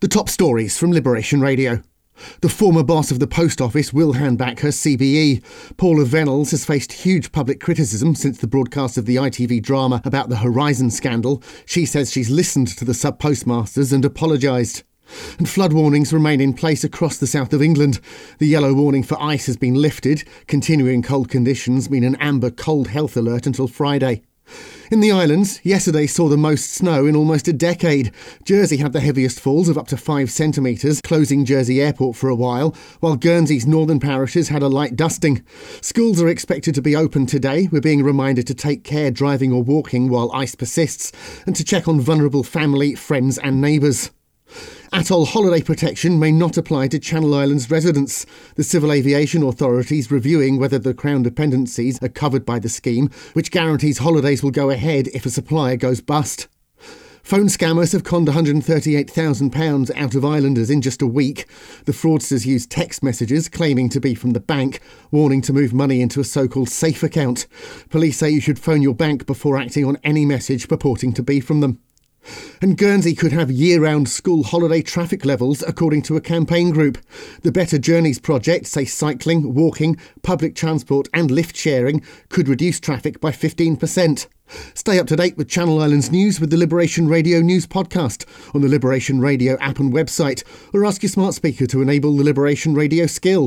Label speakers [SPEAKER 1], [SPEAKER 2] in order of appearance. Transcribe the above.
[SPEAKER 1] The top stories from Liberation Radio. The former boss of the post office will hand back her CBE. Paula Vennells has faced huge public criticism since the broadcast of the ITV drama about the Horizon scandal. She says she's listened to the sub postmasters and apologised. And flood warnings remain in place across the south of England. The yellow warning for ice has been lifted. Continuing cold conditions mean an amber cold health alert until Friday. In the islands, yesterday saw the most snow in almost a decade. Jersey had the heaviest falls of up to 5 centimetres, closing Jersey Airport for a while, while Guernsey's northern parishes had a light dusting. Schools are expected to be open today. We're being reminded to take care driving or walking while ice persists, and to check on vulnerable family, friends, and neighbours. ATOL holiday protection may not apply to Channel Islands residents. The Civil Aviation Authority is reviewing whether the Crown dependencies are covered by the scheme, which guarantees holidays will go ahead if a supplier goes bust. Phone scammers have conned £138,000 out of islanders in just a week. The fraudsters used text messages claiming to be from the bank, warning to move money into a so called safe account. Police say you should phone your bank before acting on any message purporting to be from them. And Guernsey could have year round school holiday traffic levels, according to a campaign group. The Better Journeys project say cycling, walking, public transport, and lift sharing could reduce traffic by 15%. Stay up to date with Channel Islands news with the Liberation Radio News podcast on the Liberation Radio app and website, or ask your smart speaker to enable the Liberation Radio skill.